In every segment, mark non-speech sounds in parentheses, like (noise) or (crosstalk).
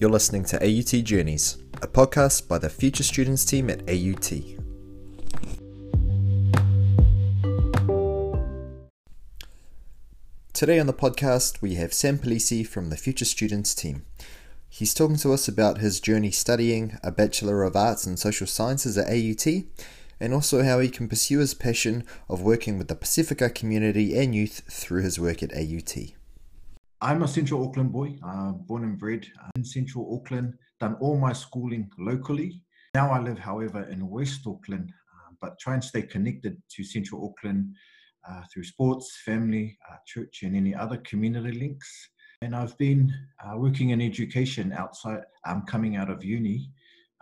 You're listening to AUT Journeys, a podcast by the Future Students team at AUT. Today on the podcast, we have Sam Polisi from the Future Students team. He's talking to us about his journey studying a Bachelor of Arts in Social Sciences at AUT and also how he can pursue his passion of working with the Pasifika community and youth through his work at AUT. I'm a Central Auckland boy, uh, born and bred in Central Auckland, done all my schooling locally. Now I live, however, in West Auckland, uh, but try and stay connected to Central Auckland uh, through sports, family, uh, church, and any other community links. And I've been uh, working in education outside, um, coming out of uni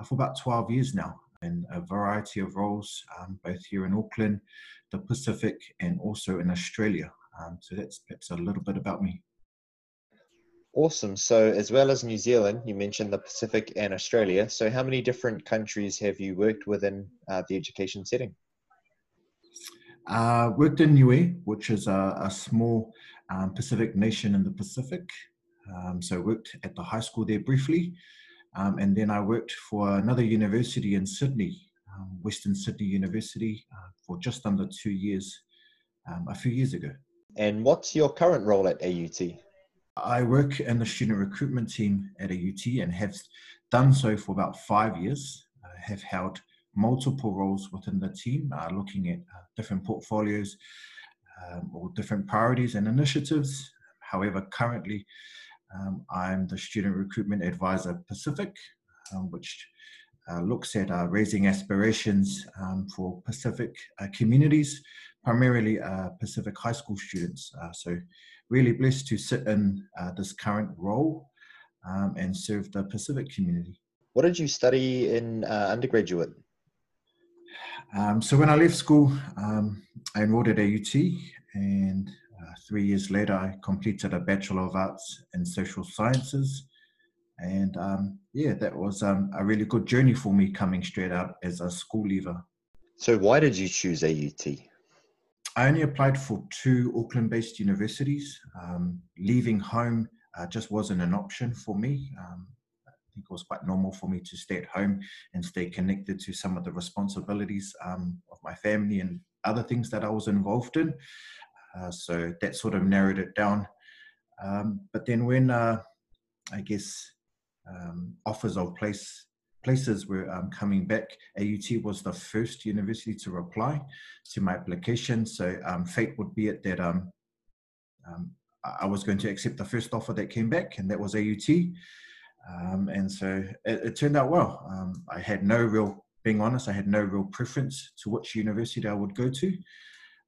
uh, for about 12 years now in a variety of roles, um, both here in Auckland, the Pacific, and also in Australia. Um, so that's perhaps a little bit about me. Awesome. So, as well as New Zealand, you mentioned the Pacific and Australia. So, how many different countries have you worked within uh, the education setting? Uh, worked in Niue, which is a, a small um, Pacific nation in the Pacific. Um, so, worked at the high school there briefly. Um, and then I worked for another university in Sydney, um, Western Sydney University, uh, for just under two years um, a few years ago. And what's your current role at AUT? I work in the student recruitment team at AUT and have done so for about five years. I have held multiple roles within the team, uh, looking at uh, different portfolios um, or different priorities and initiatives. However, currently um, I'm the Student Recruitment Advisor Pacific, um, which uh, looks at uh, raising aspirations um, for Pacific uh, communities, primarily uh, Pacific high school students. Uh, so, really blessed to sit in uh, this current role um, and serve the Pacific community. What did you study in undergraduate? Um, so, when I left school, um, I enrolled at AUT and uh, three years later, I completed a Bachelor of Arts in Social Sciences. And um, yeah, that was um, a really good journey for me coming straight out as a school leaver. So, why did you choose AUT? I only applied for two Auckland based universities. Um, leaving home uh, just wasn't an option for me. Um, I think it was quite normal for me to stay at home and stay connected to some of the responsibilities um, of my family and other things that I was involved in. Uh, so that sort of narrowed it down. Um, but then when uh, I guess um, offers of place places were um, coming back, AUT was the first university to reply to my application. So um, fate would be it that um, um, I was going to accept the first offer that came back, and that was AUT. and so it, it, turned out well. I had no real, being honest, I had no real preference to which university I would go to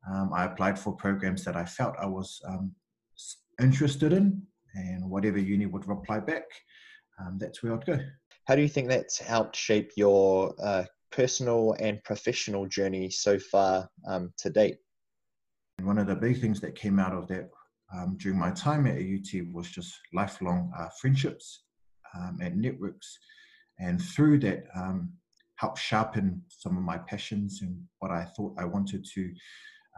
um, I applied for programs that I felt I was um, interested in, and whatever uni would reply back, um, that's where I'd go. How do you think that's helped shape your uh, personal and professional journey so far um, to date? One of the big things that came out of that um, during my time at AUT was just lifelong uh, friendships um, and networks. And through that, um, helped sharpen some of my passions and what I thought I wanted to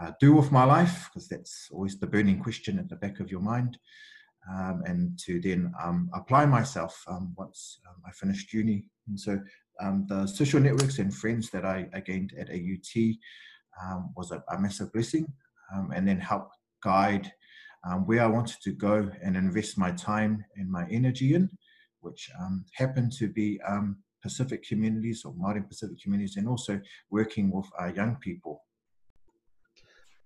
uh, do with my life, because that's always the burning question at the back of your mind, um, and to then um, apply myself um, once um, I finished uni. And so um, the social networks and friends that I, I gained at AUT was a, a, massive blessing, and then help guide where I wanted to go and invest my time and my energy in, which happened to be Pacific communities or Māori Pacific communities, and also working with uh, young people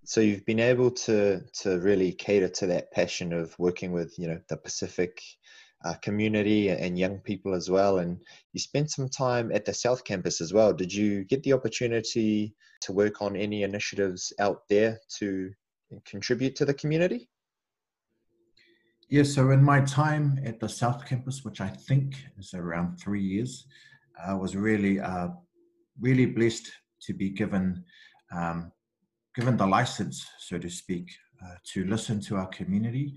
so you've been able to to really cater to that passion of working with you know the Pacific uh, community and young people as well. And you spent some time at the South Campus as well. Did you get the opportunity to work on any initiatives out there to contribute to the community? Yes, so in my time at the South Campus, which I think is around three years, I was really, uh, really blessed to be given um, given the license, so to speak, uh, to listen to our community,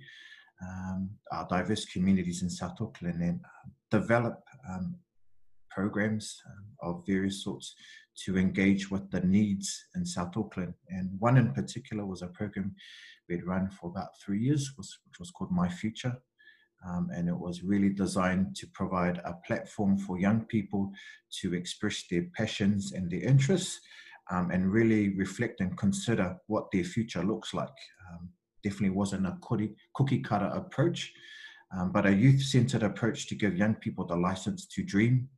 um, our diverse communities in South Auckland, and uh, develop um, programs um, of various sorts to engage with the needs in South Auckland. And one in particular was a program we'd run for about three years, which was called My Future, Um, and it was really designed to provide a platform for young people to express their passions and their interests um, and really reflect and consider what their future looks like. Um, definitely wasn't a cookie, cookie cutter approach, um, but a youth centered approach to give young people the license to dream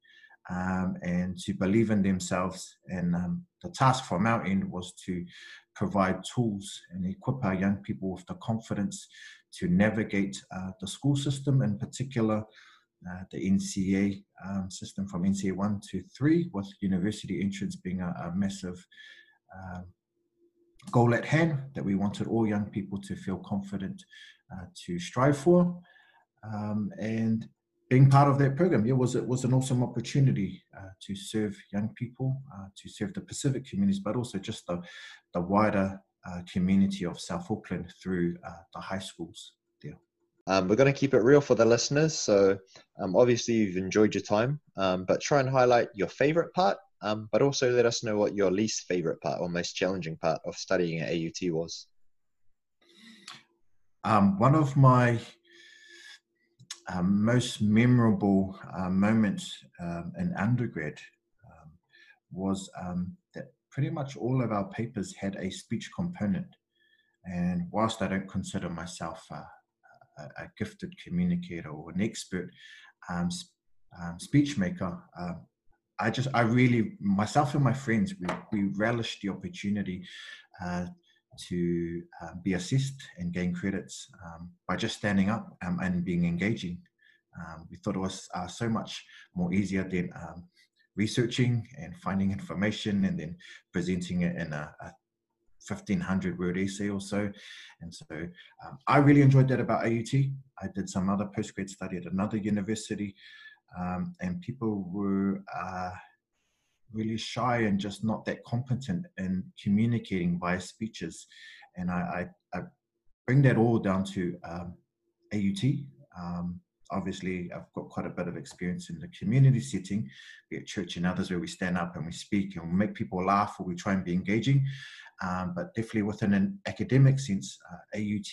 um, and to believe in themselves. And um, the task from our end was to provide tools and equip our young people with the confidence to navigate uh, the school system, in particular uh, the NCEA um, system from NCEA 1 to 3, with university entrance being a, a massive uh, goal at hand that we wanted all young people to feel confident uh, to strive for. Um, and being part of that program, yeah, was it was an awesome opportunity uh, to serve young people, uh, to serve the Pacific communities, but also just the the wider uh, community of South Auckland through uh, the high schools. Um, we're going to keep it real for the listeners. So, um, obviously, you've enjoyed your time, um, but try and highlight your favorite part, um, but also let us know what your least favorite part or most challenging part of studying at AUT was. Um, one of my um, most memorable uh, moments in undergrad was that pretty much all of our papers had a speech component. And whilst I don't consider myself a, a, gifted communicator or an expert um, um, speech maker, uh, I just, I really, myself and my friends, we, we relished the opportunity uh, to uh, be assessed and gain credits um, by just standing up um, and being engaging. Um, we thought it was uh, so much more easier than researching and finding information and then presenting it in a, a 1500 word essay or so. And so um, I really enjoyed that about AUT. I did some other postgrad study at another university, um, and people were uh, really shy and just not that competent in communicating via speeches. And I, I, I bring that all down to um, AUT. Obviously I've got quite a bit of experience in the community setting, be it church and others where we stand up and we speak and we make people laugh or we try and be engaging. Um, but definitely within an academic sense, uh, AUT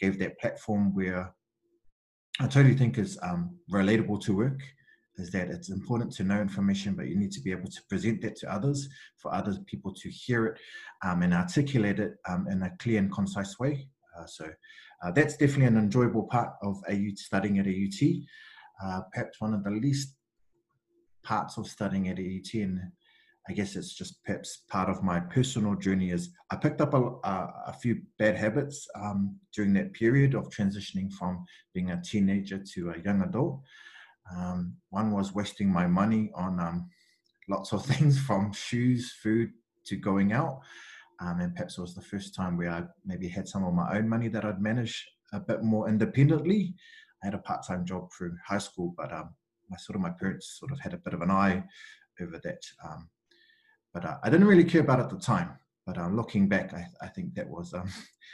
gave that platform where I totally think is um, relatable to work is that it's important to know information, but you need to be able to present that to others for other people to hear it um, and articulate it um, in a clear and concise way. Uh, so uh, that's definitely an enjoyable part of AUT studying at AUT. Uh, perhaps one of the least parts of studying at AUT, and I guess it's just perhaps part of my personal journey, is I picked up a, a, a few bad habits um, during that period of transitioning from being a teenager to a young adult. Um, one was wasting my money on um, lots of (laughs) things from shoes, food to going out. Um, and perhaps it was the first time where I maybe had some of my own money that I'd manage a bit more independently. I had a part-time job through high school, but um, my sort of my parents sort of had a bit of an eye over that. Um, but uh, I didn't really care about it at the time. But uh, looking back, I, I, think that was um,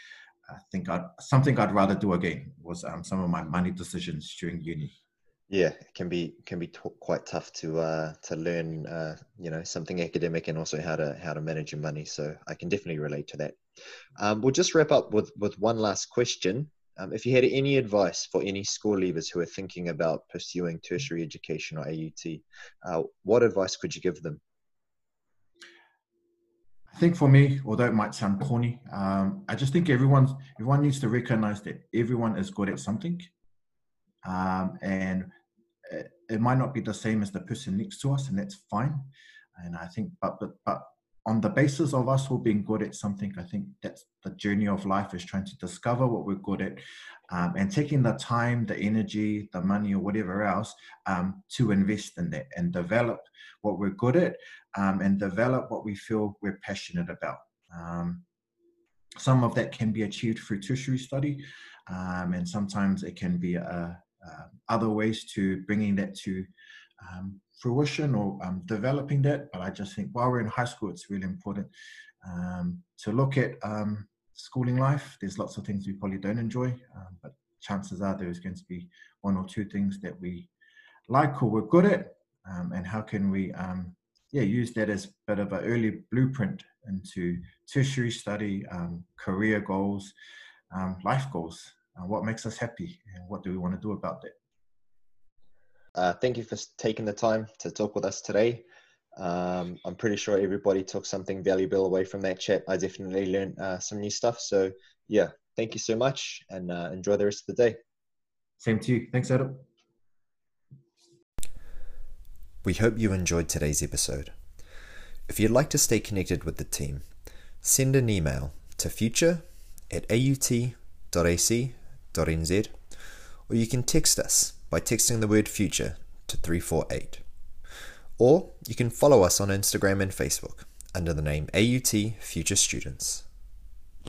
(laughs) I think I'd, something I'd rather do again was um, some of my money decisions during uni yeah it can be can be t- quite tough to uh to learn uh you know something academic and also how to how to manage your money so i can definitely relate to that. Um, we'll just wrap up with with one last question. Um, if you had any advice for any school leavers who are thinking about pursuing tertiary education or aut uh, what advice could you give them? I think for me, although it might sound corny, um, I just think everyone everyone needs to recognize that everyone is good at something, um, and it, it, might not be the same as the person next to us, and that's fine. And I think, but but but on the basis of us all being good at something, I think that's the journey of life is trying to discover what we're good at, um, and taking the time, the energy, the money, or whatever else um, to invest in that and develop what we're good at, um, and develop what we feel we're passionate about. Um, some of that can be achieved through tertiary study, um, and sometimes it can be a, uh, other ways to bringing that to um, fruition or um, developing that. But I just think while we're in high school, it's really important um, to look at um, schooling life. There's lots of things we probably don't enjoy, um, but chances are there's going to be one or two things that we like or we're good at, um, and how can we yeah, use that as a bit of an early blueprint into tertiary study, career goals, life goals uh, what makes us happy and what do we want to do about that. Uh, thank you for taking the time to talk with us today. Um, I'm pretty sure everybody took something valuable away from that chat. I definitely learned uh, some new stuff. So, yeah, thank you so much and uh, enjoy the rest of the day. Same to you. Thanks, Adam. We hope you enjoyed today's episode. If you'd like to stay connected with the team, send an email to future at aut.ac.nz or you can text us by texting the word future to 348. Or you can follow us on Instagram and Facebook under the name AUT Future Students.